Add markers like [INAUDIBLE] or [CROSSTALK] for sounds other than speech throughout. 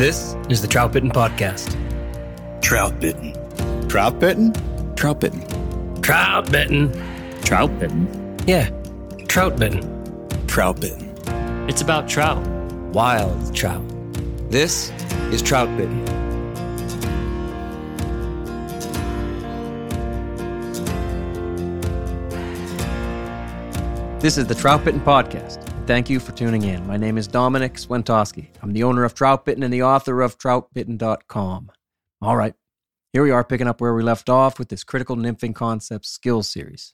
This is the Troutbitten Podcast. Troutbitten. Trout bitten? Trout bitten. Troutbitten. Trout bitten. Yeah, Troutbitten. Trout bitten. It's about trout. Wild trout. This is Troutbitten. This is the Troutbitten Podcast. Thank you for tuning in. My name is Domenick Swentosky. I'm the owner of Troutbitten and the author of TroutBitten.com. All right, here we are picking up where we left off with this critical nymphing concepts skills series.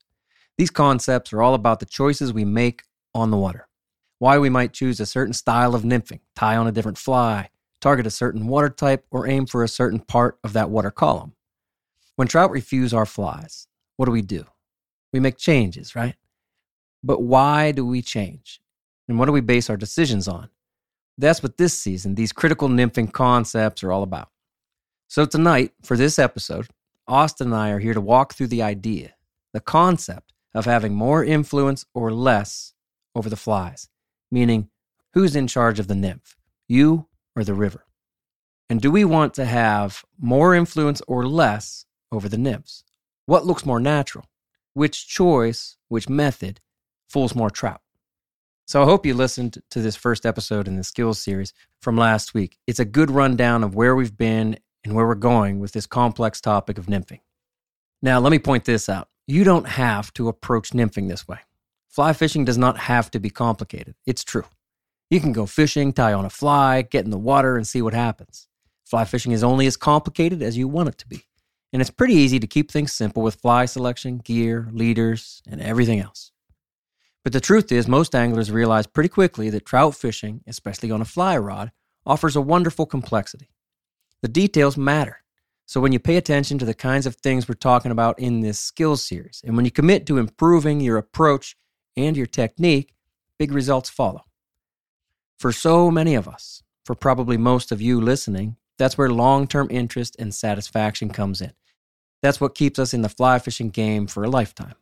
These concepts are all about the choices we make on the water. Why we might choose a certain style of nymphing, tie on a different fly, target a certain water type, or aim for a certain part of that water column. When trout refuse our flies, what do we do? We make changes, right? But why do we change? And what do we base our decisions on? That's what this season, these critical nymphing concepts are all about. So, tonight, for this episode, Austin and I are here to walk through the idea, the concept of having more influence or less over the flies, meaning who's in charge of the nymph, you or the river? And do we want to have more influence or less over the nymphs? What looks more natural? Which choice, which method fools more trout? So I hope you listened to this first episode in the skills series from last week. It's a good rundown of where we've been and where we're going with this complex topic of nymphing. Now, let me point this out. You don't have to approach nymphing this way. Fly fishing does not have to be complicated. It's true. You can go fishing, tie on a fly, get in the water, and see what happens. Fly fishing is only as complicated as you want it to be. And it's pretty easy to keep things simple with fly selection, gear, leaders, and everything else. But the truth is, most anglers realize pretty quickly that trout fishing, especially on a fly rod, offers a wonderful complexity. The details matter. So when you pay attention to the kinds of things we're talking about in this skills series, and when you commit to improving your approach and your technique, big results follow. For so many of us, for probably most of you listening, that's where long term interest and satisfaction comes in. That's what keeps us in the fly fishing game for a lifetime.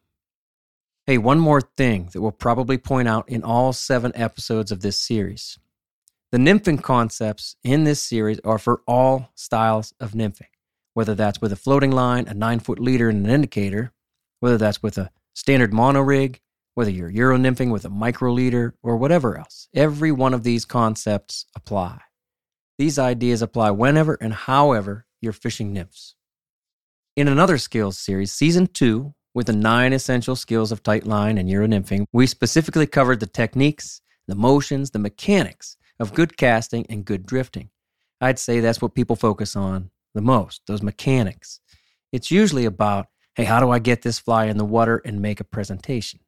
Hey, one more thing that we'll probably point out in all seven episodes of this series. The nymphing concepts in this series are for all styles of nymphing, whether that's with a floating line, a nine foot leader, and an indicator, whether that's with a standard mono rig, whether you're Euro nymphing with a micro leader, or whatever else. Every one of these concepts apply. These ideas apply whenever and however you're fishing nymphs. In another skills series, season two, with the nine essential skills of tight line and Euro nymphing, we specifically covered the techniques, the motions, the mechanics of good casting and good drifting. I'd say that's what people focus on the most, those mechanics. It's usually about, hey, how do I get this fly in the water and make a presentation?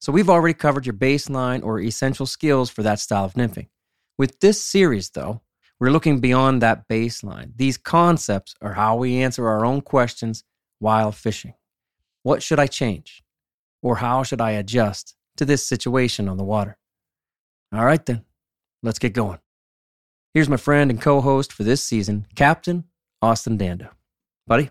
So we've already covered your baseline or essential skills for that style of nymphing. With this series, though, we're looking beyond that baseline. These concepts are how we answer our own questions while fishing. What should I change? Or how should I adjust to this situation on the water? All right, then, let's get going. Here's my friend and co host for this season, Captain Austin Dando. Buddy,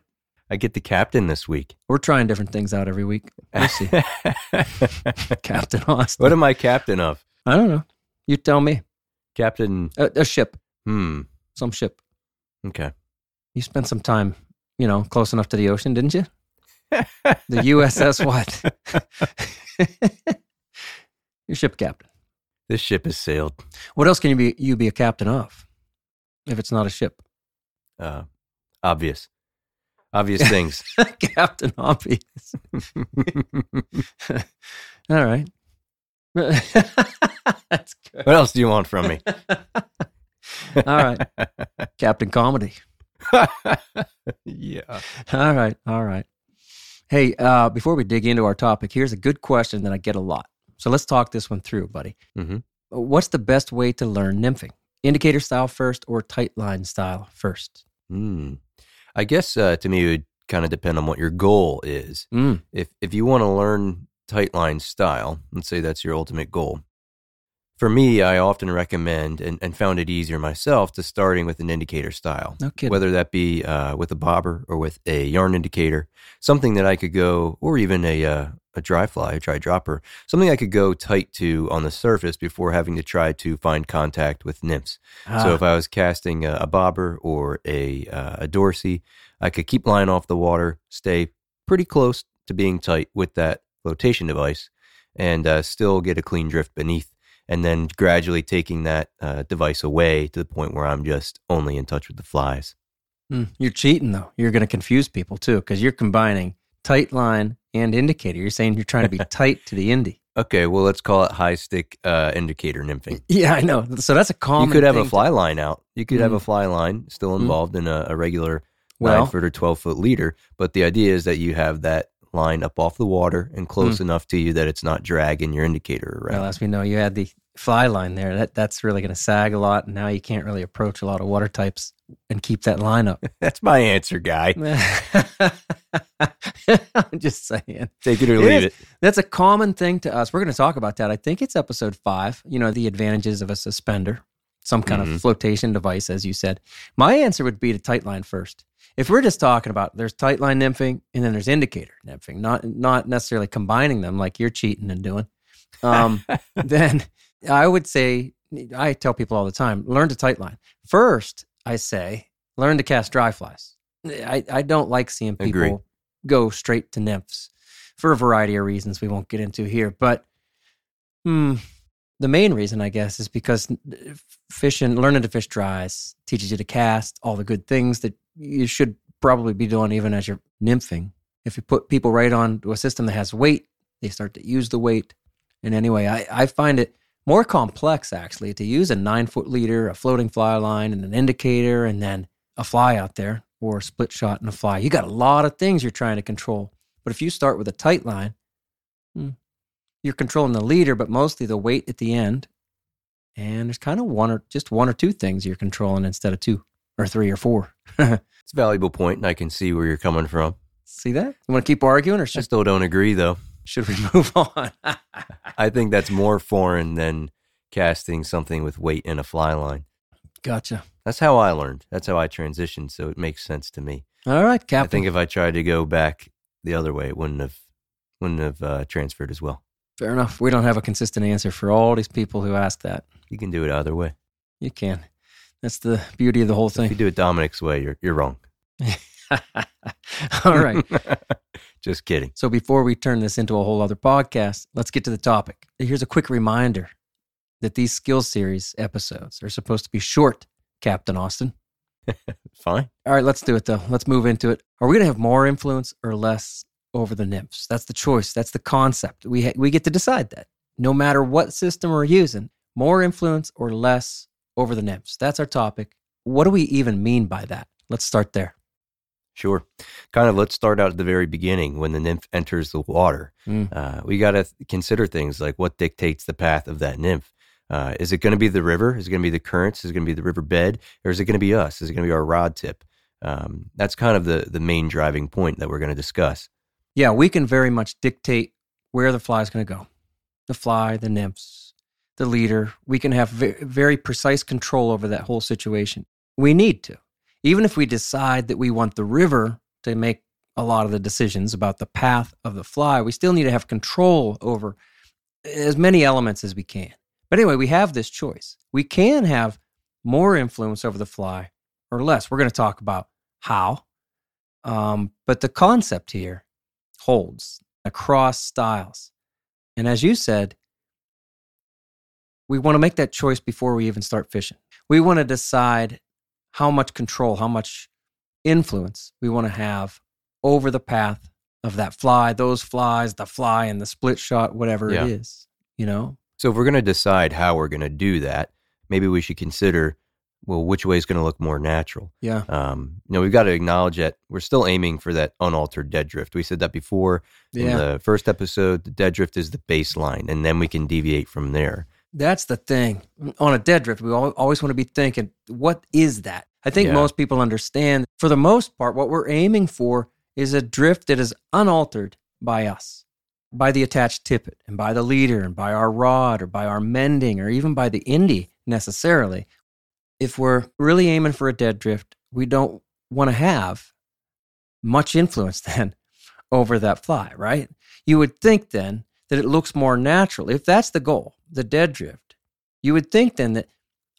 I get the captain this week. we're trying different things out every week. We'll see. [LAUGHS] Captain Austin. what am I captain of? I don't know. You tell me. Captain. A, a ship, Hmm. some ship. Okay. You spent some time, you know, close enough to the ocean, didn't you? The USS what? [LAUGHS] Your ship captain. This ship has sailed. What else can you be you be a captain of? If it's not a ship. Uh, obvious. Obvious [LAUGHS] things. captain obvious. [LAUGHS] All right. That's good. what else do you want from me? All right. Captain Comedy. yeah. All right. All right. Hey, uh, before we dig into our topic, here's a good question that I get a lot. So let's talk this one through, buddy. hmm What's the best way to learn nymphing? Indicator style first or tight line style first? Hmm. I guess uh, to me it would kind of depend on what your goal is. Mm. If if you want to learn tight line style, let's say that's your ultimate goal. For me, I often recommend and, and found it easier myself to starting with an indicator style. No kidding. whether that be uh, with a bobber or with a yarn indicator, something that I could go, or even a uh, a dry fly, a dry dropper, something I could go tight to on the surface before having to try to find contact with nymphs. So Ah, if I was casting a, a bobber or a uh, a dorsey, I could keep line off the water, stay pretty close to being tight with that flotation device, and uh, still get a clean drift beneath. And then gradually taking that uh, device away to the point where I'm just only in touch with the flies. mm, you're cheating though. You're going to confuse people too because you're combining tight line and indicator. You're saying you're trying to be [LAUGHS] tight to the indie. Okay, well, let's call it high stick uh, indicator nymphing. [LAUGHS] Yeah, I know. So that's a common. you could have a thing to- fly line out. You could have Mm. a fly line still Mm. involved in a, a regular Well- nine foot or 12 foot leader. But the idea is that you have that line up off the water and close enough to you that it's not dragging your indicator around. Well, as we know, you had the fly line there. That that's really going to sag a lot, and now you can't really approach a lot of water types and keep that line up. [LAUGHS] That's my answer, guy. [LAUGHS] I'm just saying. Take it or leave is. it. That's a common thing to us. We're going to talk about that. I think it's episode five. You know, the advantages of a suspender, some kind Mhm. of flotation device, as you said. My answer would be to tight line first. If we're just talking about there's tight line nymphing and then there's indicator nymphing, not not necessarily combining them like you're cheating and doing, um, [LAUGHS] then I would say I tell people all the time learn to tight line first. I say learn to cast dry flies. I, I don't like seeing people Agree. go straight to nymphs for a variety of reasons we won't get into here. But hmm, the main reason, I guess, is because fishing, learning to fish dries teaches you to cast all the good things that you should probably be doing even as you're nymphing. If you put people right on to a system that has weight, they start to use the weight. And anyway, I, I find it more complex actually to use a nine foot leader, a floating fly line, and an indicator, and then a fly out there or a split shot and a fly. You got a lot of things you're trying to control. But if you start with a tight line, hmm, you're controlling the leader, but mostly the weight at the end. And there's kind of one or just one or two things you're controlling instead of two or three or four. [LAUGHS] It's a valuable point, and I can see where you're coming from. See that? You want to keep arguing or I still don't agree, though. should we [LAUGHS] move on? I think that's more foreign than casting something with weight in a fly line. gotcha. That's how I learned. That's how I transitioned. So it makes sense to me. All right, Captain. I think if I tried to go back the other way, it wouldn't have wouldn't have uh, transferred as well. Fair enough. We don't have a consistent answer for all these people who ask that. You can do it either way. You can. That's the beauty of the whole thing. If you do it Domenick's way, you're you're wrong. [LAUGHS] all right. [LAUGHS] Just kidding. So before we turn this into a whole other podcast, let's get to the topic. Here's a quick reminder that these skill series episodes are supposed to be short, Captain Austin. [LAUGHS] Fine. All right, let's do it though. Let's move into it. Are we going to have more influence or less over the nymphs? That's the choice. That's the concept. We ha- we get to decide that. No matter what system we're using, more influence or less over the nymphs. That's our topic. What do we even mean by that? Let's start there. Sure. Kind of let's start out at the very beginning when the nymph enters the water. Mm. Uh, we got to th- consider things like what dictates the path of that nymph. Uh, is it going to be the river? Is it going to be the currents? Is it going to be the river bed? Or is it going to be us? Is it going to be our rod tip? Um, that's kind of the, the main driving point that we're going to discuss. Yeah, we can very much dictate where the fly is going to go. The fly, the nymphs, the leader, we can have very precise control over that whole situation. We need to. Even if we decide that we want the river to make a lot of the decisions about the path of the fly, we still need to have control over as many elements as we can. But anyway, we have this choice. We can have more influence over the fly or less. We're going to talk about how. Um, but the concept here holds across styles. And as you said, we want to make that choice before we even start fishing. We want to decide how much control, how much influence we want to have over the path of that fly, those flies, the fly and the split shot, whatever Yeah. it is, you know? So if we're going to decide how we're going to do that, maybe we should consider well which way is going to look more natural. Yeah. Um, you know, we've got to acknowledge that we're still aiming for that unaltered dead drift. We said that before in the first episode. The dead drift is the baseline, and then we can deviate from there. That's the thing. On a dead drift, we always want to be thinking, what is that? I think Yeah. most people understand, for the most part, what we're aiming for is a drift that is unaltered by us, by the attached tippet, and by the leader, and by our rod, or by our mending, or even by the indie necessarily. If we're really aiming for a dead drift, we don't want to have much influence [LAUGHS] then over that fly, right? You would think then that it looks more natural. If that's the goal, the dead drift, you would think then that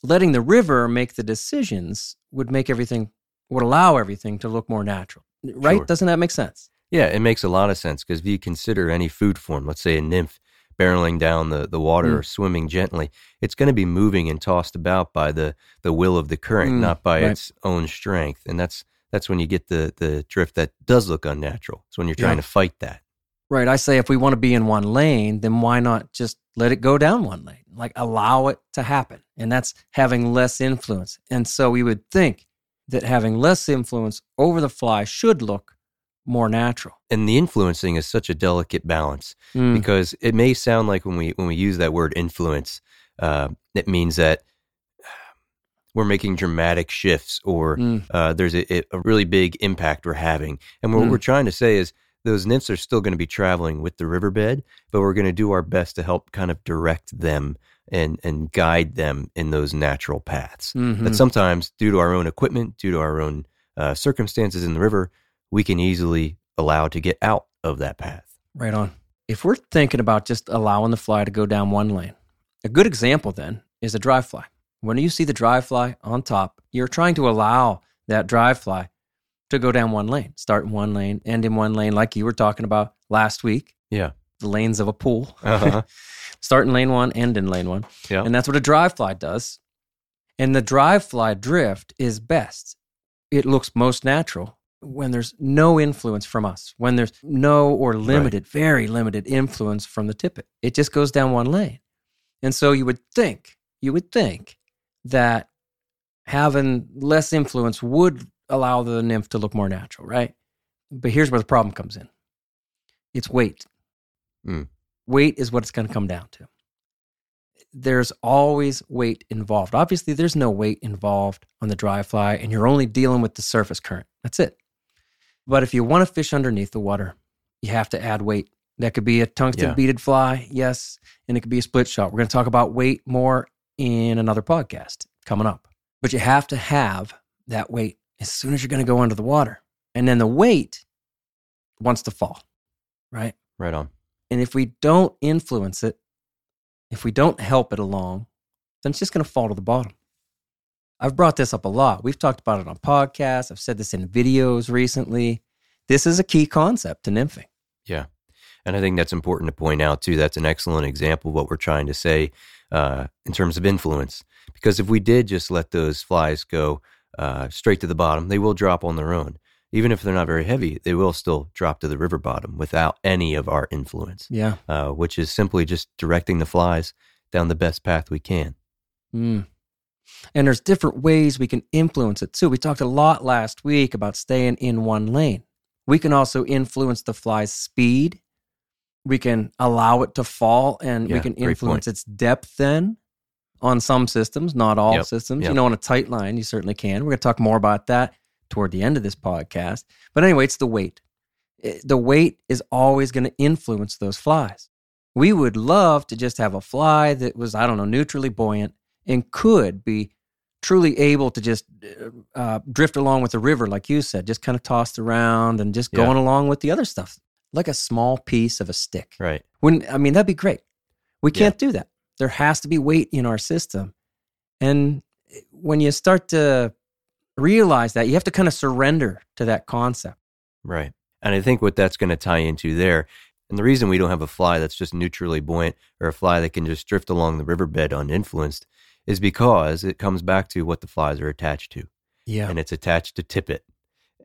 letting the river make the decisions would make everything, would allow everything to look more natural, right? Sure. Doesn't that make sense? Yeah, it makes a lot of sense because if you consider any food form, let's say a nymph barreling down the, the water Mm. or swimming gently, it's going to be moving and tossed about by the, the will of the current, Mm, not by right. its own strength. And that's that's when you get the, the drift that does look unnatural. It's when you're trying Yeah. to fight that. Right. I say if we want to be in one lane, then why not just let it go down one lane? Like allow it to happen. And that's having less influence. And so we would think that having less influence over the fly should look more natural. And the influencing is such a delicate balance. Mm, because it may sound like when we when we use that word influence, uh, it means that we're making dramatic shifts or mm, uh, there's a, a really big impact we're having. And what Mm. we're trying to say is those nymphs are still going to be traveling with the riverbed, but we're going to do our best to help kind of direct them and and guide them in those natural paths. mhm. That sometimes, due to our own equipment, due to our own uh, circumstances in the river, we can easily allow to get out of that path. Right on. If we're thinking about just allowing the fly to go down one lane, a good example then is a dry fly. When you see the dry fly on top, you're trying to allow that dry fly to go down one lane, start in one lane, end in one lane, like you were talking about last week, Yeah. the lanes of a pool. Uh-huh. [LAUGHS] start in lane one, end in lane one. Yeah. And that's what a dry fly does. And the dry fly drift is best. It looks most natural when there's no influence from us, when there's no or limited, very limited influence from the tippet. It just goes down one lane. And so you would think, you would think that having less influence would allow the nymph to look more natural, right? But here's where the problem comes in it's weight. Mm. Weight is what it's going to come down to there's always weight involved. Obviously, there's no weight involved on the dry fly, and you're only dealing with the surface current. That's it. But if you want to fish underneath the water, you have to add weight. That could be a tungsten Yeah. beaded fly, yes, and it could be a split shot. We're going to talk about weight more in another podcast coming up. But you have to have that weight as soon as you're going to go under the water. And then the weight wants to fall, right? Right on. And if we don't influence it, if we don't help it along, then it's just going to fall to the bottom. I've brought this up a lot. We've talked about it on podcasts. I've said this in videos recently. This is a key concept to nymphing. Yeah. And I think that's important to point out too. That's an excellent example of what we're trying to say uh, in terms of influence. Because if we did just let those flies go uh, straight to the bottom, they will drop on their own. Even if they're not very heavy, they will still drop to the river bottom without any of our influence, Yeah. uh, which is simply just directing the flies down the best path we can. Mm. And there's different ways we can influence it too. We talked a lot last week about staying in one lane. We can also influence the fly's speed. We can allow it to fall and we can influence its depth then on some systems, not all Yep, systems. yep. You know, on a tight line, you certainly can. We're going to talk more about that toward the end of this podcast. But anyway, it's the weight. The weight is always going to influence those flies. We would love to just have a fly that was, I don't know, neutrally buoyant and could be truly able to just uh, drift along with the river, like you said, just kind of tossed around and just Yeah. going along with the other stuff, like a small piece of a stick. Right. Wouldn't I mean that'd be great? We can't do that. There has to be weight in our system, and when you start to realize that, you have to kind of surrender to that concept. Right. And I think what that's going to tie into there, and the reason we don't have a fly that's just neutrally buoyant or a fly that can just drift along the riverbed uninfluenced is because it comes back to what the flies are attached to. Yeah, And it's attached to tippet.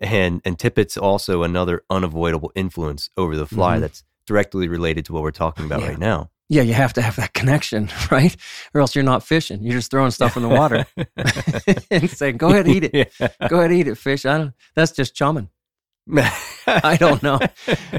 And and tippet's also another unavoidable influence over the fly Mhm. that's directly related to what we're talking about Yeah. right now. Yeah, you have to have that connection, [LAUGHS] right? Or else you're not fishing. You're just throwing stuff in the water [LAUGHS] and saying, "Go ahead, eat it. Yeah. Go ahead, eat it, fish." I don't. That's just chumming. [LAUGHS] I don't know.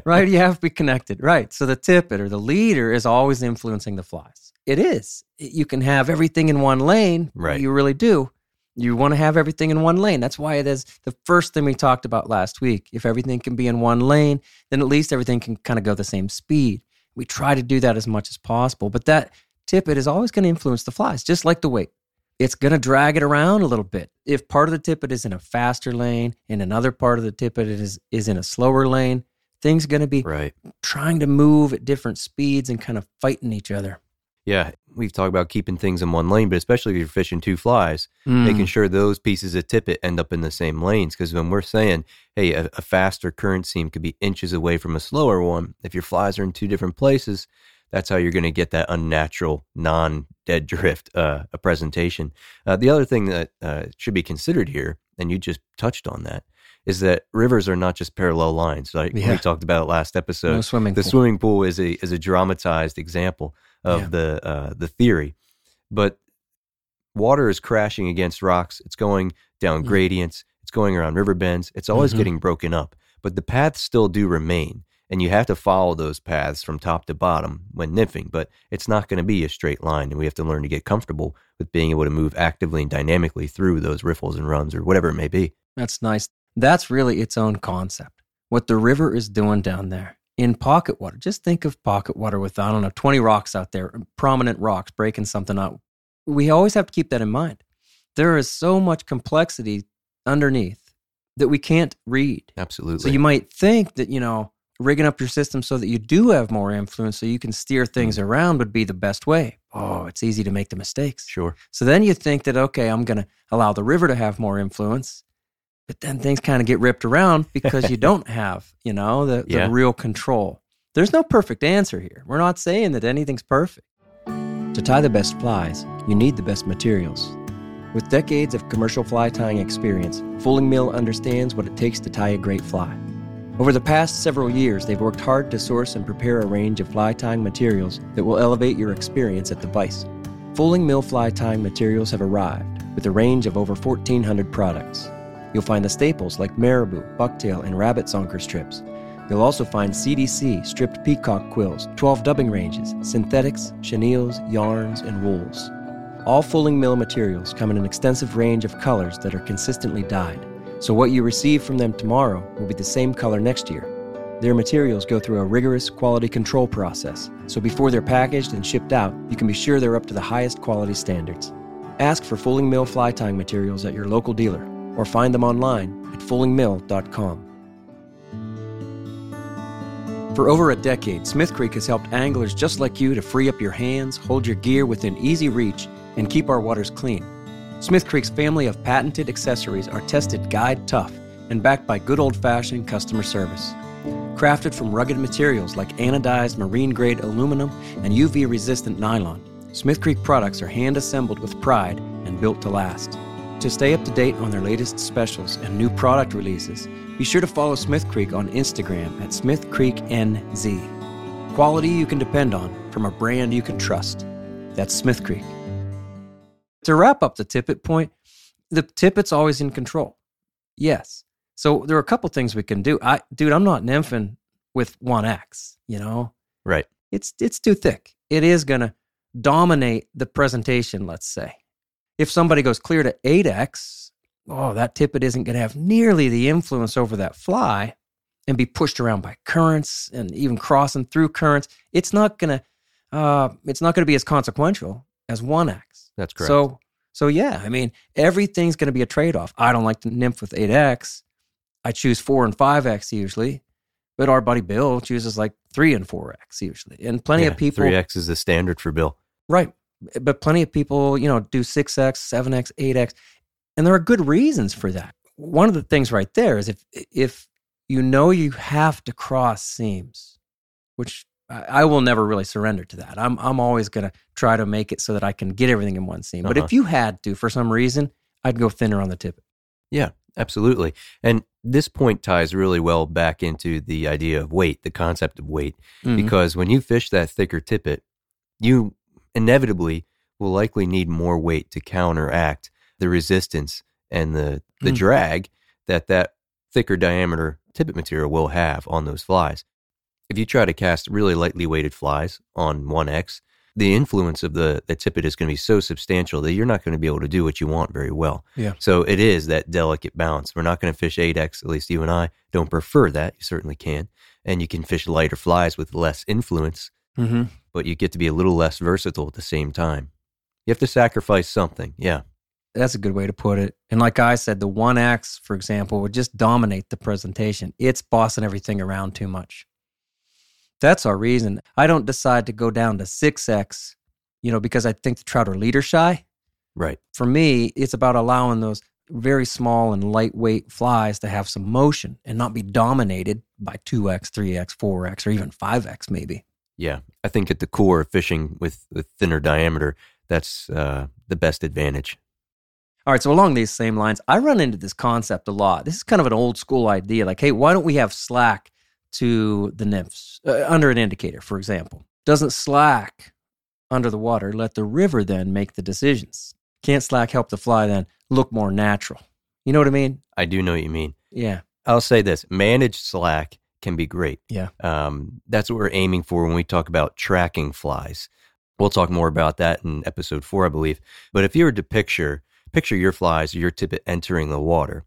right? You have to be connected, right? So the tippet or the leader is always influencing the flies. It is. You can have everything in one lane. Right. You really do. You want to have everything in one lane. That's why it is the first thing we talked about last week. If everything can be in one lane, then at least everything can kind of go the same speed. We try to do that as much as possible, but that tippet is always going to influence the flies, just like the weight. It's going to drag it around a little bit. If part of the tippet is in a faster lane and another part of the tippet is, is in a slower lane, things are going to be right. trying to move at different speeds and kind of fighting each other. Yeah. We've talked about keeping things in one lane, but especially if you're fishing two flies, Mm. making sure those pieces of tippet end up in the same lanes. Because when we're saying, hey, a, a faster current seam could be inches away from a slower one, if your flies are in two different places, that's how you're going to get that unnatural, non dead [LAUGHS] drift uh, a presentation. Uh, the other thing that uh, should be considered here, and you just touched on that, is that rivers are not just parallel lines. Like Yeah. we talked about last episode no swimming. the pool. swimming pool is a is a dramatized example of Yeah. the uh, the theory, but water is crashing against rocks. It's going down Mm. gradients. It's going around river bends. It's always Mhm. getting broken up, but the paths still do remain, and you have to follow those paths from top to bottom when nymphing. But it's not going to be a straight line, and we have to learn to get comfortable with being able to move actively and dynamically through those riffles and runs or whatever it may be. That's nice. That's really its own concept. What the river is doing down there in pocket water. Just think of pocket water with, I don't know, 20 rocks out there, prominent rocks breaking something up. We always have to keep that in mind. There is so much complexity underneath that we can't read. Absolutely. So you might think that, you know, rigging up your system so that you do have more influence so you can steer things mm. around would be the best way. Oh, it's easy to make the mistakes. sure. So then you think that, okay, I'm going to allow the river to have more influence. But then things kind of get ripped around [LAUGHS] because you don't have, you know, the, the Yeah. real control. There's no perfect answer here. We're not saying that anything's perfect. To tie the best flies, you need the best materials. With decades of commercial fly tying experience, Fulling Mill understands what it takes to tie a great fly. Over the past several years, they've worked hard to source and prepare a range of fly tying materials that will elevate your experience at the vise. Fulling Mill fly tying materials have arrived with a range of over 1,400 products. You'll find the staples like marabou, bucktail, and rabbit zonker strips. You'll also find CDC, stripped peacock quills, 12 dubbing ranges, synthetics, chenilles, yarns, and wools. All Fulling Mill materials come in an extensive range of colors that are consistently dyed, so what you receive from them tomorrow will be the same color next year. Their materials go through a rigorous quality control process, so before they're packaged and shipped out, you can be sure they're up to the highest quality standards. Ask for Fulling Mill fly tying materials at your local dealer or find them online at fullingmill.com. For over a decade, Smith Creek has helped anglers just like you to free up your hands, hold your gear within easy reach, and keep our waters clean. Smith Creek's family of patented accessories are tested guide tough and backed by good old fashioned customer service. Crafted from rugged materials like anodized marine grade aluminum and UV resistant nylon, Smith Creek products are hand assembled with pride and built to last. To stay up to date on their latest specials and new product releases, be sure to follow Smith Creek on Instagram at Smith Creek NZ. Quality you can depend on from a brand you can trust. That's Smith Creek. To wrap up the tippet point, the tippet's always in control. Yes. So there are a couple things we can do. I dude, I'm not nymphing with 1X, you know? Right. It's it's too thick. It is gonna dominate the presentation, let's say. If somebody goes clear to 8X, oh, that tippet isn't gonna have nearly the influence over that fly and be pushed around by currents and even crossing through currents. It's not gonna uh, it's not going to be as consequential as 1x. That's correct. So, so yeah, I mean, everything's going to be a trade off. I don't like the nymph with 8x. I choose 4 and 5x usually, but our buddy Bill chooses like 3 and 4x usually. And plenty Yeah, of people 3x is the standard for Bill. Right. But plenty of people, you know, do 6x, 7x, 8x, and there are good reasons for that. One of the things right there is if if you know you have to cross seams, which I will never really surrender to that. I'm I'm always going to try to make it so that I can get everything in one seam. But Uh-huh. if you had to for some reason, I'd go thinner on the tip. Yeah, absolutely. And this point ties really well back into the idea of weight, the concept of weight, Mhm. because when you fish that thicker tippet, you inevitably will likely need more weight to counteract the resistance and the the Mm. drag that that thicker diameter tippet material will have on those flies. If you try to cast really lightly weighted flies on 1x, the influence of the, the tippet is going to be so substantial that you're not going to be able to do what you want very well. Yeah. So it is that delicate balance. We're not going to fish 8x, at least you and I don't prefer that. You certainly can. And you can fish lighter flies with less influence, Mm-hmm. But you get to be a little less versatile at the same time. You have to sacrifice something. Yeah. That's a good way to put it. And like I said, the 1X, for example, would just dominate the presentation. It's bossing everything around too much. That's our reason. I don't decide to go down to 6X, you know, because I think the trout are leader shy. Right. For me, it's about allowing those very small and lightweight flies to have some motion and not be dominated by 2X, 3X, 4X, or even 5X, maybe. Yeah. I think at the core of fishing with, with thinner diameter, that's uh, the best advantage. All right, so along these same lines, I run into this concept a lot. This is kind of an old school idea. Like, hey, why don't we have slack to the nymphs uh, under an indicator, for example? Doesn't slack under the water let the river then make the decisions? Can't slack help the fly then look more natural? You know what I mean? I do know what you mean. Yeah. I'll say this managed slack can be great. Yeah. Um, that's what we're aiming for when we talk about tracking flies. We'll talk more about that in episode four, I believe. But if you were to picture, picture your flies, your tippet entering the water,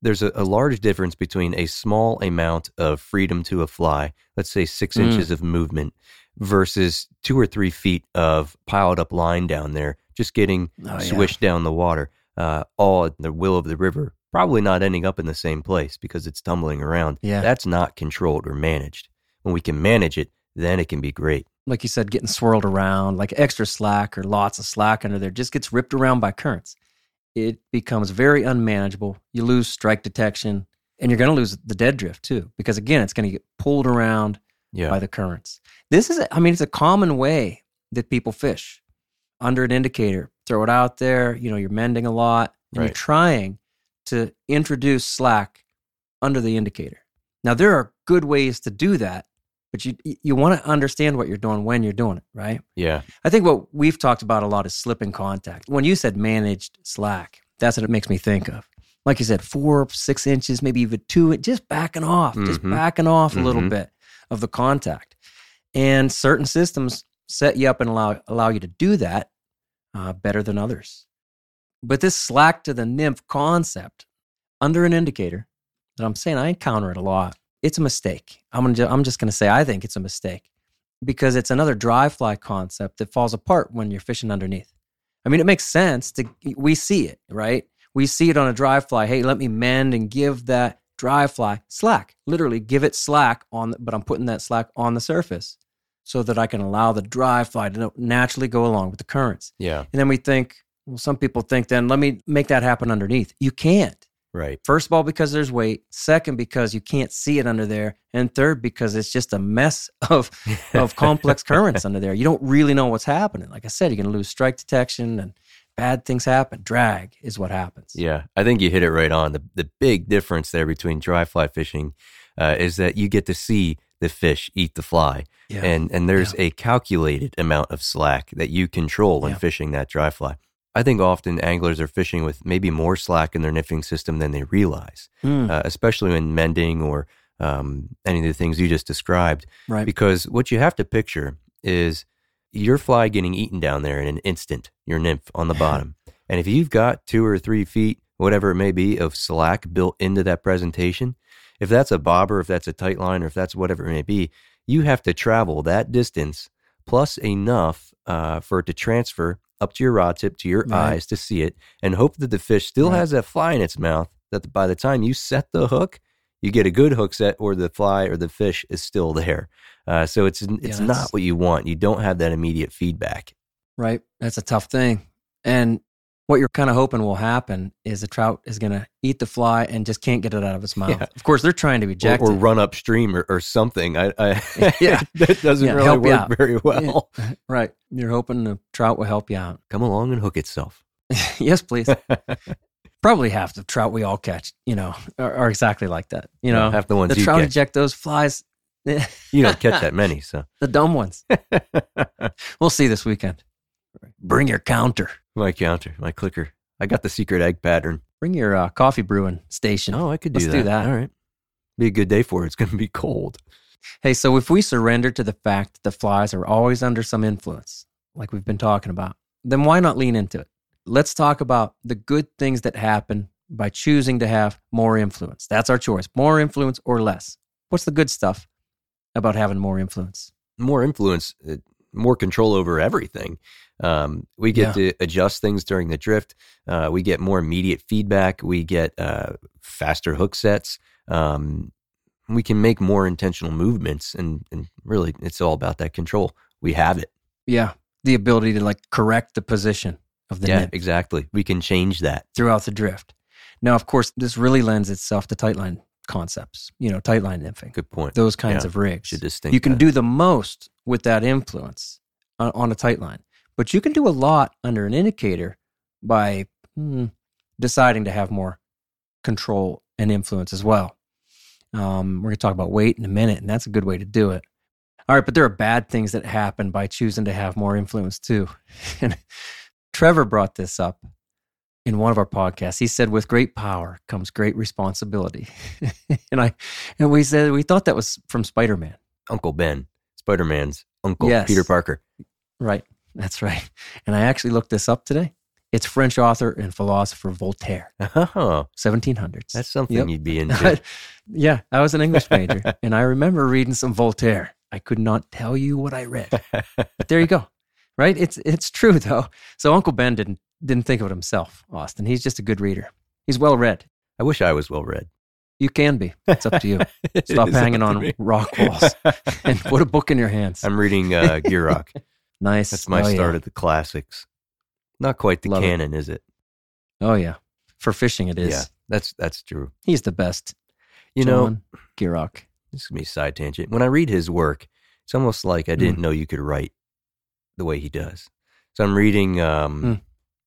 there's a, a large difference between a small amount of freedom to a fly, let's say six Mm. inches of movement, versus two or three feet of piled up line down there, just getting Oh, yeah. swished down the water, uh, all at the will of the river, probably not ending up in the same place because it's tumbling around. Yeah. That's not controlled or managed. When we can manage it, then it can be great. Like you said, getting swirled around, like extra slack or lots of slack under there, just gets ripped around by currents. It becomes very unmanageable. You lose strike detection, and you're going to lose the dead drift too, because again, it's going to get pulled around Yeah. by the currents. This is, I mean, it's a common way that people fish under an indicator. Throw it out there. You know, you're mending a lot, and Right. you're trying to introduce slack under the indicator. Now, there are good ways to do that, but you you want to understand what you're doing when you're doing it, right? yeah. I think what we've talked about a lot is slipping contact. When you said managed slack, that's what it makes me think of. Like you said, four, six inches, maybe even two, just backing off, just Mhm. backing off a little Mhm. bit of the contact. And certain systems set you up and allow allow you to do that uh, better than others. But this slack to the nymph concept under an indicator that I'm saying I encounter it a lot. It's a mistake. I'm gonna I'm just gonna say I think it's a mistake because it's another dry fly concept that falls apart when you're fishing underneath. I mean, it makes sense to we see it, right? We see it on a dry fly. Hey, let me mend and give that dry fly slack. Literally, give it slack on, but I'm putting that slack on the surface so that I can allow the dry fly to naturally go along with the currents. Yeah. And then we think, well, some people think, then let me make that happen underneath. You can't. Right. First of all, because there's weight. Second, because you can't see it under there. And third, because it's just a mess [LAUGHS] of of complex [LAUGHS] currents under there. You don't really know what's happening. Like I said, you're going to lose strike detection and bad things happen. Drag is what happens. Yeah, I think you hit it right on. The the big difference there between dry fly fishing uh, is that you get to see the fish eat the fly, Yeah. and and there's a calculated amount of slack that you control when Yeah. fishing that dry fly. I think often anglers are fishing with maybe more slack in their nymphing system than they realize, Mm, uh, especially when mending or um, any of the things you just described. right. Because what you have to picture is your fly getting eaten down there in an instant, your nymph on the bottom. [LAUGHS] and if you've got two or three feet, whatever it may be, of slack built into that presentation, if that's a bobber, if that's a tight line, or if that's whatever it may be, you have to travel that distance plus enough uh, for it to transfer up to your rod tip to your Right. eyes to see it, and hope that the fish still Right. has that fly in its mouth. That by the time you set the hook, you get a good hook set, or the fly or the fish is still there. Uh, so it's it's that's- not what you want. You don't have that immediate feedback. Right. That's a tough thing. And what you're kind of hoping will happen is the trout is going to eat the fly and just can't get it out of its mouth. Yeah. Of course, they're trying to eject or it. run upstream or, or something. I, I Yeah. [LAUGHS] that doesn't Yeah, really work very well. [LAUGHS] Right. You're hoping the trout will help you out. Come along and hook itself. [LAUGHS] yes, please. Probably half the trout we all catch, you know, are, are exactly like that. You know, half the ones the you trout catch. eject those flies, You don't catch that many, so the dumb ones. We'll see this weekend. Bring your counter. my counter, my clicker. I got the secret egg pattern. Bring your uh, coffee brewing station. Oh, I could do that. Let's that. do that. All right. Be a good day for it. It's going to be cold. Hey, so if we surrender to the fact that the flies are always under some influence, like we've been talking about, then why not lean into it? Let's talk about the good things that happen by choosing to have more influence. That's our choice more influence or less. What's the good stuff about having more influence? More influence, uh, more control over everything. Um, we get to adjust things during the drift. Uh, we get more immediate feedback. We get uh, faster hook sets. Um, we can make more intentional movements, and, and really, it's all about that control. We have it. Yeah, the ability to like correct the position of the yeah, exactly. We can change that. throughout the drift. Now, of course, this really lends itself to tightline concepts, you know, tightline nymphing, Good point. those kinds Yeah, of rigs. Distinct. you can that. do the most with that influence on, on a tight line, but you can do a lot under an indicator by hmm, deciding to have more control and influence as well. Um, we're going to talk about weight in a minute, and that's a good way to do it. All right, but there are bad things that happen by choosing to have more influence too. [LAUGHS] And Trevor brought this up in one of our podcasts. He said, "With great power comes great responsibility," [LAUGHS] and I and we said we thought that was from Spider Man. Uncle Ben, Spider Man's uncle, Yes. Peter Parker. Right. That's right. And I actually looked this up today. It's French author and philosopher Voltaire, uh-huh. Oh, 1700s. that's something Yep. you'd be [LAUGHS] into. yeah, I was an English major [LAUGHS] and I remember reading some Voltaire. I could not tell you what I read. But there you go. Right? It's it's true though. So Uncle Ben didn't didn't think of it himself, Austin. He's just a good reader. He's well read. I wish I was well read. You can be. It's up to you. [LAUGHS] Stop hanging on rock [LAUGHS] walls and put a book in your hands. I'm reading uh, [LAUGHS] Gierach. nice. That's my Oh, yeah. start at the classics. Not quite the Love canon, is it? Oh yeah. For fishing it is. Yeah, that's that's true. He's the best. You know, John Gierach. this is gonna be a side tangent. When I read his work, it's almost like I Hmm. didn't know you could write the way he does. So I'm reading um, Hmm.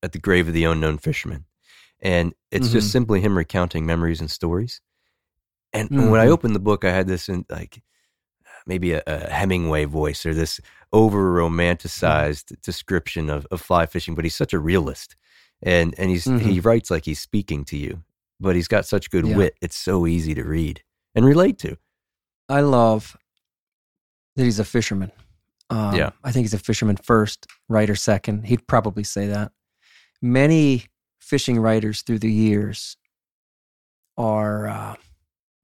At the grave of the unknown fisherman, and it's just Mhm. simply him recounting memories and stories. And when I Mhm. opened the book, I had this in like maybe a, a Hemingway voice or this over romanticized description of, of fly fishing, but he's such a realist, and and he's he writes like he's speaking to you, but he's got such good Yeah. wit. It's so easy to read and relate to. I love that he's a fisherman. Um, Yeah. I think he's a fisherman first, writer second. He'd probably say that. Many fishing writers through the years are, uh,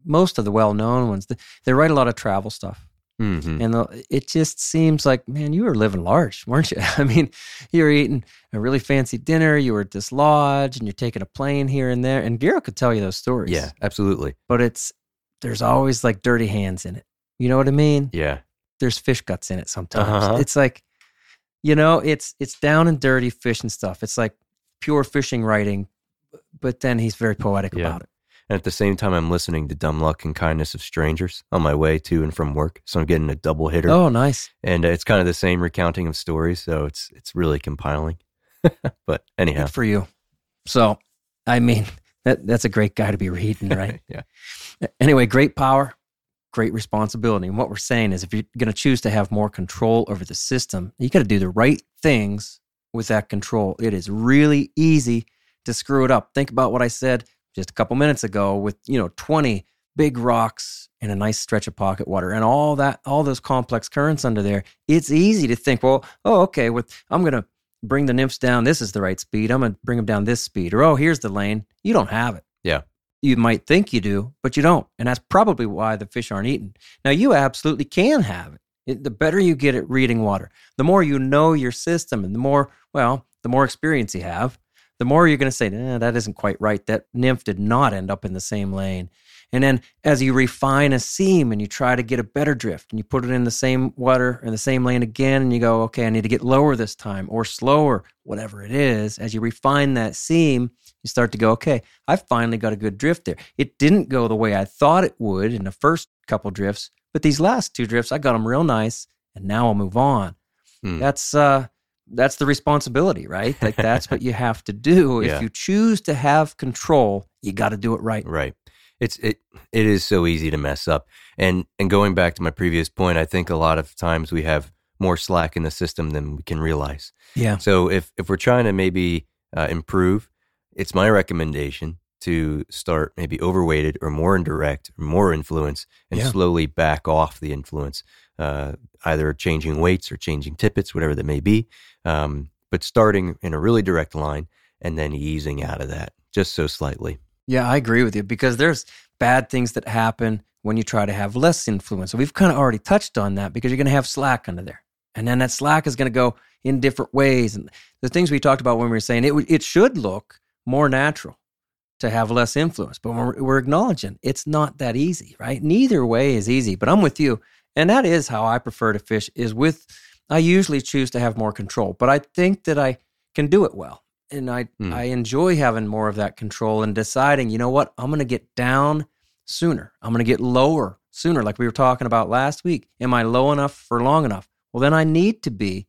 most of the well known ones, they write a lot of travel stuff. hmm And the, it just seems like, man, you were living large, weren't you? [LAUGHS] I mean, you were eating a really fancy dinner, you were at this lodge, and you're taking a plane here and there. And Gierach could tell you those stories. Yeah, absolutely. But it's, there's always like dirty hands in it. You know what I mean? Yeah, there's fish guts in it sometimes. Uh-huh. It's like, you know, it's it's down and dirty fish and stuff. It's like pure fishing writing, but then he's very poetic Yeah. about it. and at the same time, I'm listening to Dumb Luck and Kindness of Strangers on my way to and from work, so I'm getting a double hitter. Oh, nice. and uh, it's kind of the same recounting of stories, so it's it's really compiling. [LAUGHS] but anyhow, Good for you. So, I mean, that that's a great guy to be reading, [LAUGHS] right? yeah, anyway, great power, great responsibility. And what we're saying is if you're going to choose to have more control over the system, you got to do the right things with that control. It is really easy to screw it up. Think about what I said just a couple minutes ago with, you know, 20 big rocks and a nice stretch of pocket water and all that all those complex currents under there. It's easy to think, well, oh, okay, with I'm going to bring the nymphs down this is the right speed. I'm going to bring them down this speed or oh, here's the lane. You don't have it Yeah. you might think you do, but you don't. And that's probably why the fish aren't eaten. Now, you absolutely can have it. The better you get at reading water, the more you know your system, and the more, well, the more experience you have, the more you're going to say, eh, that isn't quite right. That nymph did not end up in the same lane. And then as you refine a seam and you try to get a better drift and you put it in the same water in the same lane again and you go, okay, I need to get lower this time or slower, whatever it is, as you refine that seam, you start to go, okay, I finally got a good drift there. It didn't go the way I thought it would in the first couple drifts, but these last two drifts, I got them real nice and now I'll move on. Hmm. That's uh that's the responsibility, right? Like that's what you [LAUGHS] have to do. Yeah. If you choose to have control, you got to do it right. Right. It's it it is so easy to mess up. And and going back to my previous point, I think a lot of times we have more slack in the system than we can realize. Yeah. So if if we're trying to maybe uh, improve, it's my recommendation to start maybe overweighted or more indirect or more influence and Yeah. slowly back off the influence, uh, either changing weights or changing tippets, whatever that may be. Um, but starting in a really direct line and then easing out of that just so slightly. Yeah, I agree with you because there's bad things that happen when you try to have less influence. So we've kind of already touched on that because you're going to have slack under there. And then that slack is going to go in different ways. And the things we talked about when we were saying it, it should look more natural to have less influence. But we're, we're acknowledging it's not that easy, right? Neither way is easy. But I'm with you. And that is how I prefer to fish is with, I usually choose to have more control, but I think that I can do it well. And I, Hmm. I enjoy having more of that control and deciding, you know what, I'm going to get down sooner. I'm going to get lower sooner, like we were talking about last week. Am I low enough for long enough? Well, then I need to be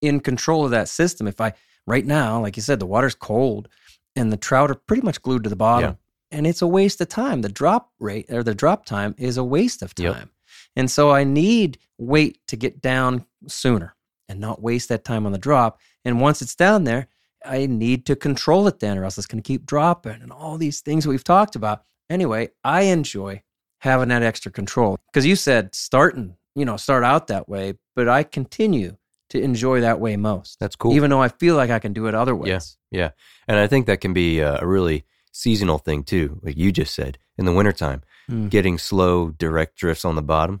in control of that system. If I, right now, like you said, the water's cold and the trout are pretty much glued to the bottom. And it's a waste of time. The drop rate or the drop time is a waste of Yep. time. And so I need weight to get down sooner and not waste that time on the drop. And once it's down there, I need to control it then, or else it's going to keep dropping and all these things we've talked about. Anyway, I enjoy having that extra control because you said starting, you know, start out that way, but I continue to enjoy that way most, That's cool. even though I feel like I can do it other ways. Yeah. yeah. And I think that can be a, really seasonal thing too, like you just said, in the wintertime, Mm. getting slow, direct drifts on the bottom,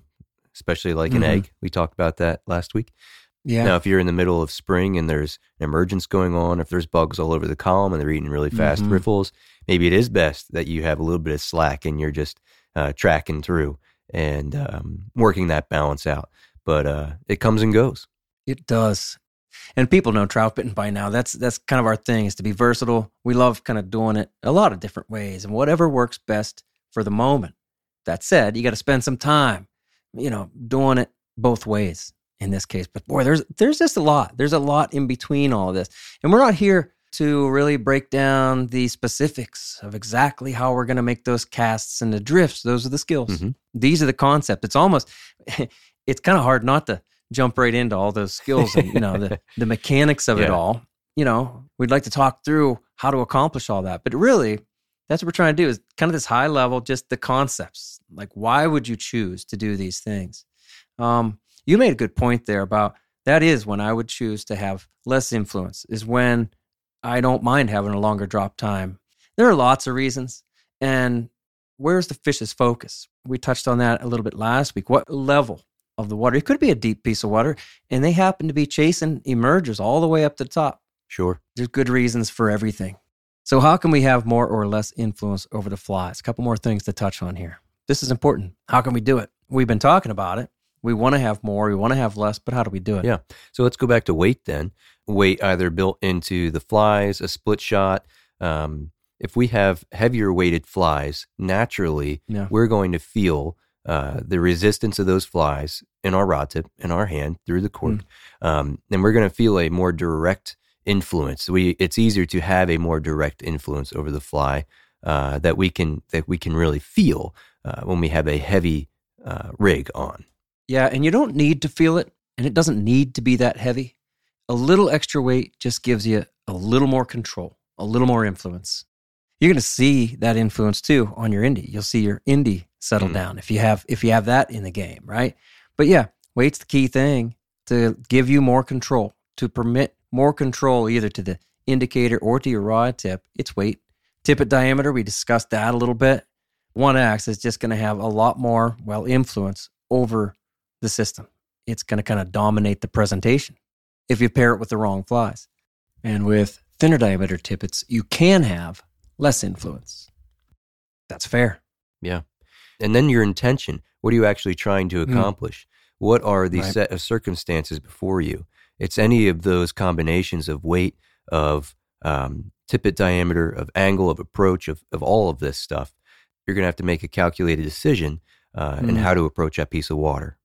especially like an Mhm. egg. We talked about that last week. Yeah. Now, if you're in the middle of spring and there's an emergence going on, if there's bugs all over the column and they're eating really fast Mhm. riffles, maybe it is best that you have a little bit of slack and you're just uh, tracking through and um, working that balance out. But uh, it comes and goes. It does. And people know Troutbitten by now. That's that's kind of our thing is to be versatile. We love kind of doing it a lot of different ways and whatever works best for the moment. That said, you got to spend some time, you know, doing it both ways in this case. But boy, there's there's just a lot. There's a lot in between all of this. And we're not here to really break down the specifics of exactly how we're going to make those casts and the drifts. Those are the skills. Mhm. These are the concepts. It's almost [LAUGHS] it's kind of hard not to jump right into all those skills and you know the [LAUGHS] the mechanics of it all. You know, we'd like to talk through how to accomplish all that, but really, that's what we're trying to do is kind of this high level, just the concepts. Like, why would you choose to do these things? Um, you made a good point there about that is when I would choose to have less influence is when I don't mind having a longer drop time. There are lots of reasons, and where's the fish's focus? We touched on that a little bit last week. What level of the water? It could be a deep piece of water, and they happen to be chasing emergers all the way up to the top. Sure. There's good reasons for everything. So, how can we have more or less influence over the flies? A couple more things to touch on here. This is important. How can we do it? We've been talking about it. We want to have more, we want to have less, but how do we do it? Yeah. So let's go back to weight then. Weight either built into the flies, a split shot. Um, if we have heavier weighted flies, naturally Yeah. we're going to feel uh, the resistance of those flies in our rod tip, in our hand through the cork, um, and we're going to feel a more direct influence. We it's easier to have a more direct influence over the fly uh, that we can that we can really feel uh, when we have a heavy uh, rig on. Yeah, and you don't need to feel it, and it doesn't need to be that heavy. A little extra weight just gives you a little more control, a little more influence. You're going to see that influence too on your indie. You'll see your indie settle Mm. down if you have if you have that in the game, right? But yeah, weight's the key thing to give you more control, to permit more control either to the indicator or to your rod tip. It's weight. Tippet diameter, we discussed that a little bit. One X is just going to have a lot more, well, influence over the system. it's going to kind of dominate the presentation if you pair it with the wrong flies. And with thinner diameter tippets, you can have less influence. That's fair. Yeah. And then your intention. What are you actually trying to Mm. accomplish? What are the Right. set of circumstances before you? It's any of those combinations of weight, of um, tippet diameter, of angle, of approach, of, of all of this stuff. You're going to have to make a calculated decision uh, in Mm. how to approach that piece of water.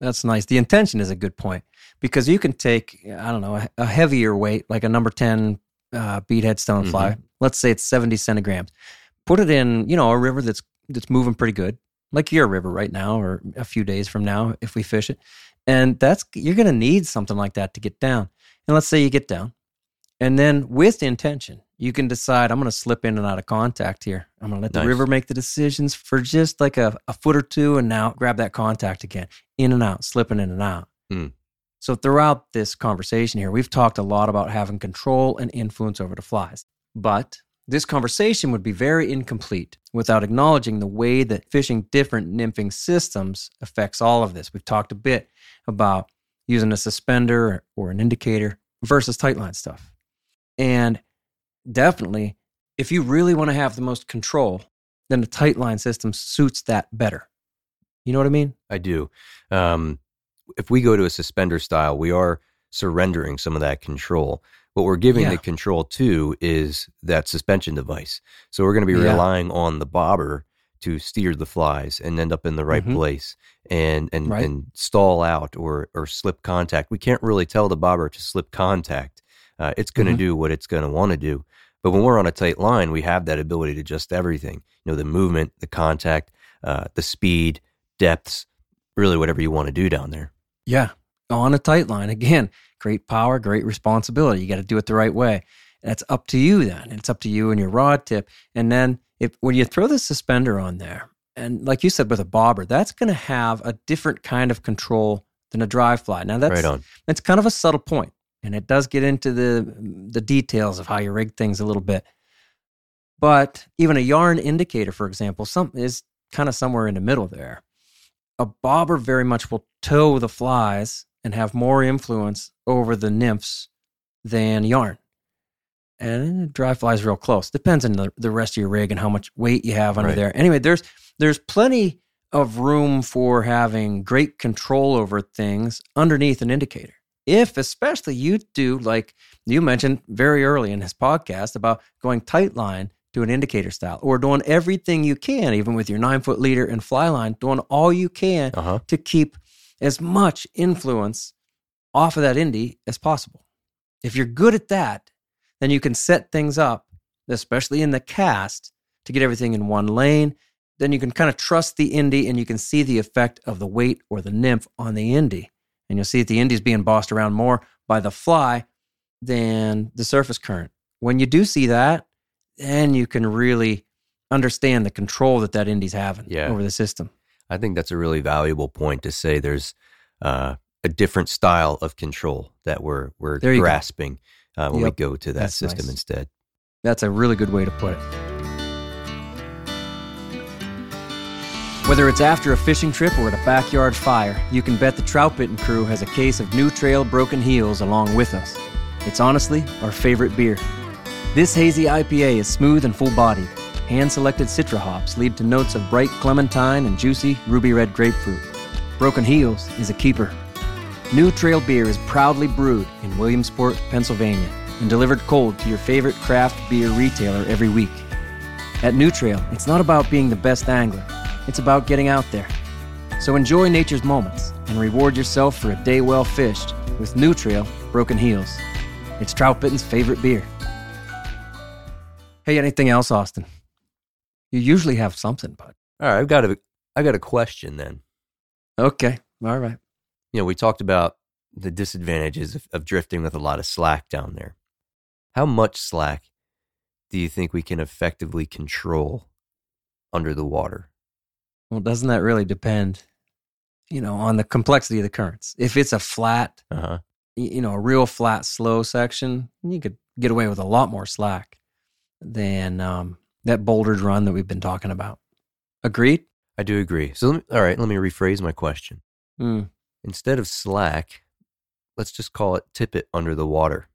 That's nice. The intention is a good point because you can take, I don't know, a, a heavier weight, like a number 10 uh, beadhead stonefly. Let's say it's 70 centigrams. Put it in, you know, a river that's that's moving pretty good, like your river right now or a few days from now if we fish it. And that's, you're going to need something like that to get down. And let's say you get down. And then with intention, you can decide, I'm going to slip in and out of contact here. I'm going to let the Nice. river make the decisions for just like a, a foot or two and now grab that contact again in and out, slipping in and out. Mm. So throughout this conversation here, we've talked a lot about having control and influence over the flies. But this conversation would be very incomplete without acknowledging the way that fishing different nymphing systems affects all of this. We've talked a bit about using a suspender or an indicator versus tightline stuff. And definitely, if you really want to have the most control, then the tightline system suits that better. You know what I mean? I do. Um, if we go to a suspender style, we are surrendering some of that control. What we're giving Yeah. the control to is that suspension device. So we're going to be Yeah. relying on the bobber to steer the flies and end up in the right Mhm. place and and Right. and stall out or or slip contact. We can't really tell the bobber to slip contact. Uh, it's going to Mhm. do what it's going to want to do. But when we're on a tight line, we have that ability to adjust everything. You know, the movement, the contact, uh, the speed, depths, really whatever you want to do down there. Yeah. On a tight line. Again, great power, great responsibility. You got to do it the right way. That's up to you then. It's up to you and your rod tip. And then if when you throw the suspender on there, and like you said with a bobber, that's going to have a different kind of control than a dry fly. Now that's right on. that's kind of a subtle point, and it does get into the the details of how you rig things a little bit. But even a yarn indicator, for example, some is kind of somewhere in the middle there. A bobber very much will tow the flies and have more influence over the nymphs than yarn. And dry flies real close. Depends on the, the rest of your rig and how much weight you have under Right. there. Anyway, there's there's plenty of room for having great control over things underneath an indicator. If especially you do like you mentioned very early in this podcast about going tight line to an indicator style or doing everything you can, even with your nine foot leader and fly line, doing all you can Uh huh. to keep as much influence off of that indie as possible. If you're good at that, then you can set things up, especially in the cast, to get everything in one lane. Then you can kind of trust the indie and you can see the effect of the weight or the nymph on the indie. And you'll see that the indie is being bossed around more by the fly than the surface current. When you do see that, then you can really understand the control that that indie's having Yeah. over the system. I think that's a really valuable point to say. There's uh, a different style of control that we're we're There you go. grasping uh, when Yep. we go to that That's system nice. instead. That's a really good way to put it. Whether it's after a fishing trip or at a backyard fire, you can bet the Troutbitten crew has a case of New Trail Broken Heels along with us. It's honestly our favorite beer. This hazy IPA is smooth and full bodied. Hand selected citra hops lead to notes of bright clementine and juicy ruby red grapefruit. Broken Heels is a keeper. New Trail Beer is proudly brewed in Williamsport, Pennsylvania, and delivered cold to your favorite craft beer retailer every week. At New Trail, it's not about being the best angler, it's about getting out there. So enjoy nature's moments and reward yourself for a day well fished with New Trail Broken Heels. It's Troutbitten's favorite beer. Hey, anything else, Austin? You usually have something, bud. All right, I've got a I got a question then. Okay, all right. You know, we talked about the disadvantages of, of drifting with a lot of slack down there. How much slack do you think we can effectively control under the water? Well, doesn't that really depend, you know, on the complexity of the currents? If it's a flat, Uh huh. you know, a real flat, slow section, you could get away with a lot more slack than um, that bouldered run that we've been talking about. Agreed? I do agree. So, let me, all right, let me rephrase my question. Mm. instead of slack, let's just call it tippet under the water.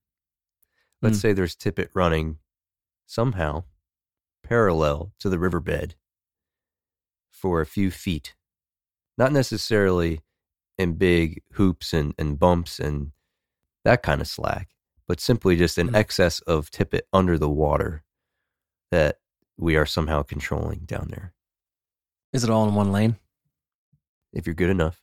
Let's Mm. say there's tippet running somehow parallel to the riverbed for a few feet. Not necessarily in big hoops and, and bumps and that kind of slack, but simply just an Mm. excess of tippet under the water that we are somehow controlling down there. Is it all in one lane? If you're good enough.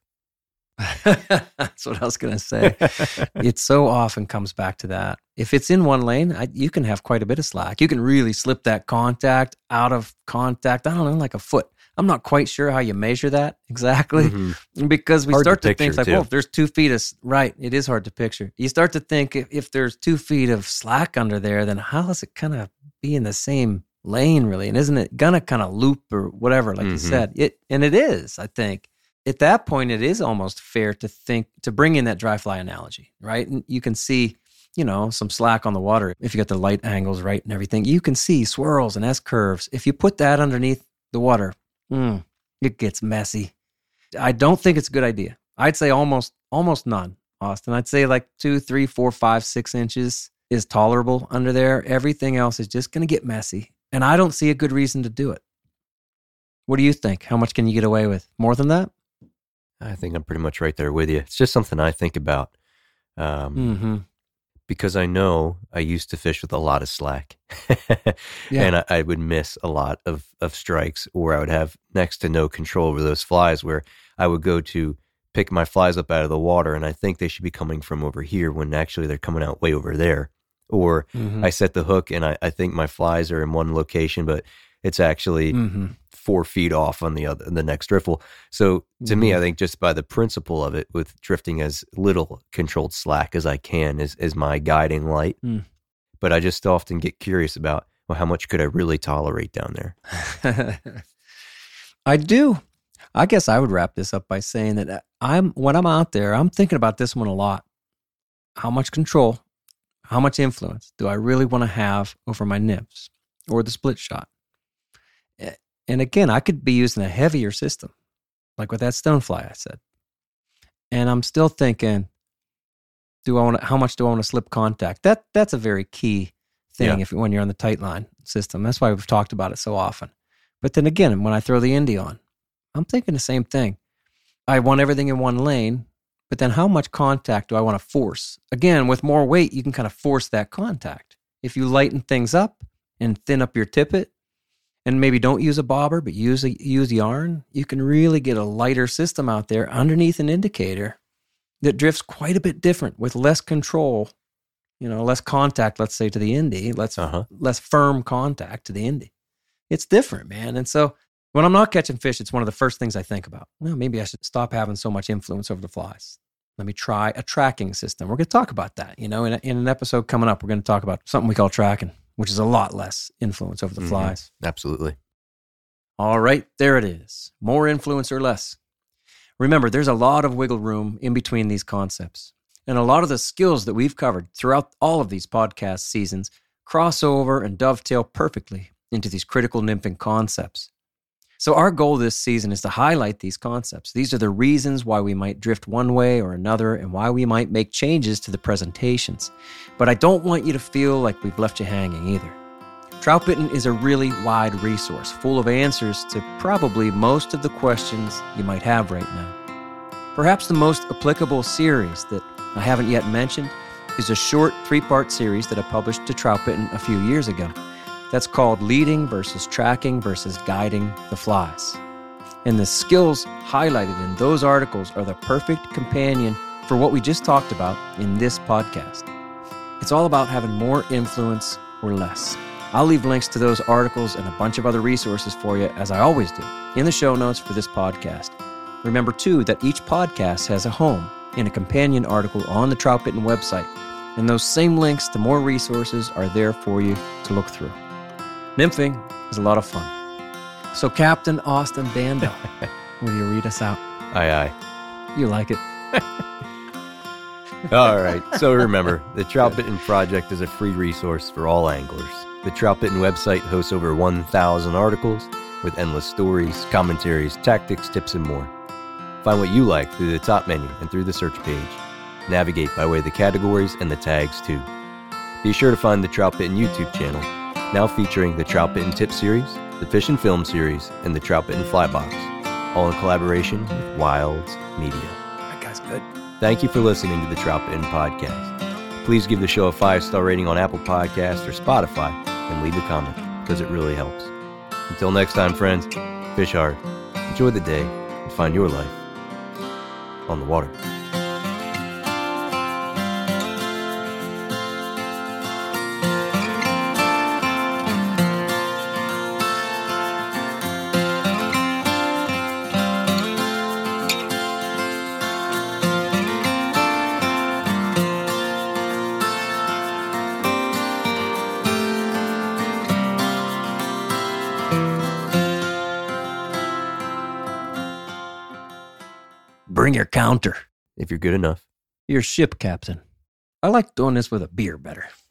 [LAUGHS] That's what I was going to say. [LAUGHS] it so often comes back to that. If it's in one lane, I, you can have quite a bit of slack. You can really slip that contact out of contact. I don't know, like a foot. I'm not quite sure how you measure that exactly Mhm. [LAUGHS] because we Hard start to, think like, too. well, if there's two feet of right, it is hard to picture. You start to think if, if there's two feet of slack under there, then how is it kind of be in the same lane really? And isn't it gonna kind of loop or whatever, like you Mhm. said? It and it is. I think at that point, it is almost fair to think to bring in that dry fly analogy, right? And you can see, you know, some slack on the water if you got the light angles right and everything. You can see swirls and S curves. If you put that underneath the water, mm, it gets messy. I don't think it's a good idea. I'd say almost almost none, Austin. I'd say like two, three, four, five, six inches is tolerable under there. Everything else is just going to get messy, and I don't see a good reason to do it. What do you think? How much can you get away with? More than that? I think I'm pretty much right there with you. It's just something I think about um, Mm-hmm. because I know I used to fish with a lot of slack, [LAUGHS] Yeah. and I, I would miss a lot of of strikes, or I would have next to no control over those flies. Where I would go to pick my flies up out of the water, and I think they should be coming from over here when actually they're coming out way over there. Or Mm-hmm. I set the hook, and I, I think my flies are in one location, but it's actually mm-hmm. four feet off on the other the next driftwood. So to me, Mhm. I think just by the principle of it, with drifting as little controlled slack as I can is is my guiding light. Mm. But I just often get curious about well, how much could I really tolerate down there? [LAUGHS] I do. I guess I would wrap this up by saying that uh, I'm when I'm out there, I'm thinking about this one a lot. How much control, how much influence do I really want to have over my nymphs or the split shot? And again, I could be using a heavier system, like with that stonefly I said. And I'm still thinking, do I want to, how much do I want to slip contact? That that's a very key thing Yeah. if when you're on the tight line system. That's why we've talked about it so often. But then again, when I throw the indie on, I'm thinking the same thing. I want everything in one lane, but then how much contact do I want to force? Again, with more weight, you can kind of force that contact. If you lighten things up and thin up your tippet, and maybe don't use a bobber, but use a, use yarn, you can really get a lighter system out there underneath an indicator that drifts quite a bit different with less control, you know, less contact, let's say, to the indie, less Uh huh. less firm contact to the indie. It's different, man. And so when I'm not catching fish, it's one of the first things I think about. Well, maybe I should stop having so much influence over the flies. Let me try a tracking system. We're going to talk about that. You know, in, a, in an episode coming up, we're going to talk about something we call tracking, which is a lot less influence over the Mhm. flies. Absolutely. All right, there it is. More influence or less. Remember, there's a lot of wiggle room in between these concepts. And a lot of the skills that we've covered throughout all of these podcast seasons cross over and dovetail perfectly into these critical nymphing concepts. So, our goal this season is to highlight these concepts. These are the reasons why we might drift one way or another and why we might make changes to the presentations. But I don't want you to feel like we've left you hanging either. Troutbitten is a really wide resource full of answers to probably most of the questions you might have right now. Perhaps the most applicable series that I haven't yet mentioned is a short three part series that I published to Troutbitten a few years ago. That's called Leading versus Tracking versus Guiding the Flies. And the skills highlighted in those articles are the perfect companion for what we just talked about in this podcast. It's all about having more influence or less. I'll leave links to those articles and a bunch of other resources for you, as I always do, in the show notes for this podcast. Remember, too, that each podcast has a home in a companion article on the Troutbitten website, and those same links to more resources are there for you to look through. Nymphing is a lot of fun. So, Captain Austin Dando, [LAUGHS] will you read us out? Aye, aye. You like it. [LAUGHS] All right. So remember, [LAUGHS] the Troutbitten Project is a free resource for all anglers. The Troutbitten website hosts over 1,000 articles with endless stories, commentaries, tactics, tips, and more. Find what you like through the top menu and through the search page. Navigate by way of the categories and the tags too. Be sure to find the Troutbitten YouTube channel, now featuring the Troutbitten Tip Series, the Fish and Film Series, and the Troutbitten Fly Box, all in collaboration with Wilds Media. That guy's good. Thank you for listening to the Troutbitten Podcast. Please give the show a five star rating on Apple Podcasts or Spotify and leave a comment because it really helps. Until next time, friends, fish hard, enjoy the day, and find your life on the water. If you're good enough. Your ship captain. I like doing this with a beer better. [LAUGHS]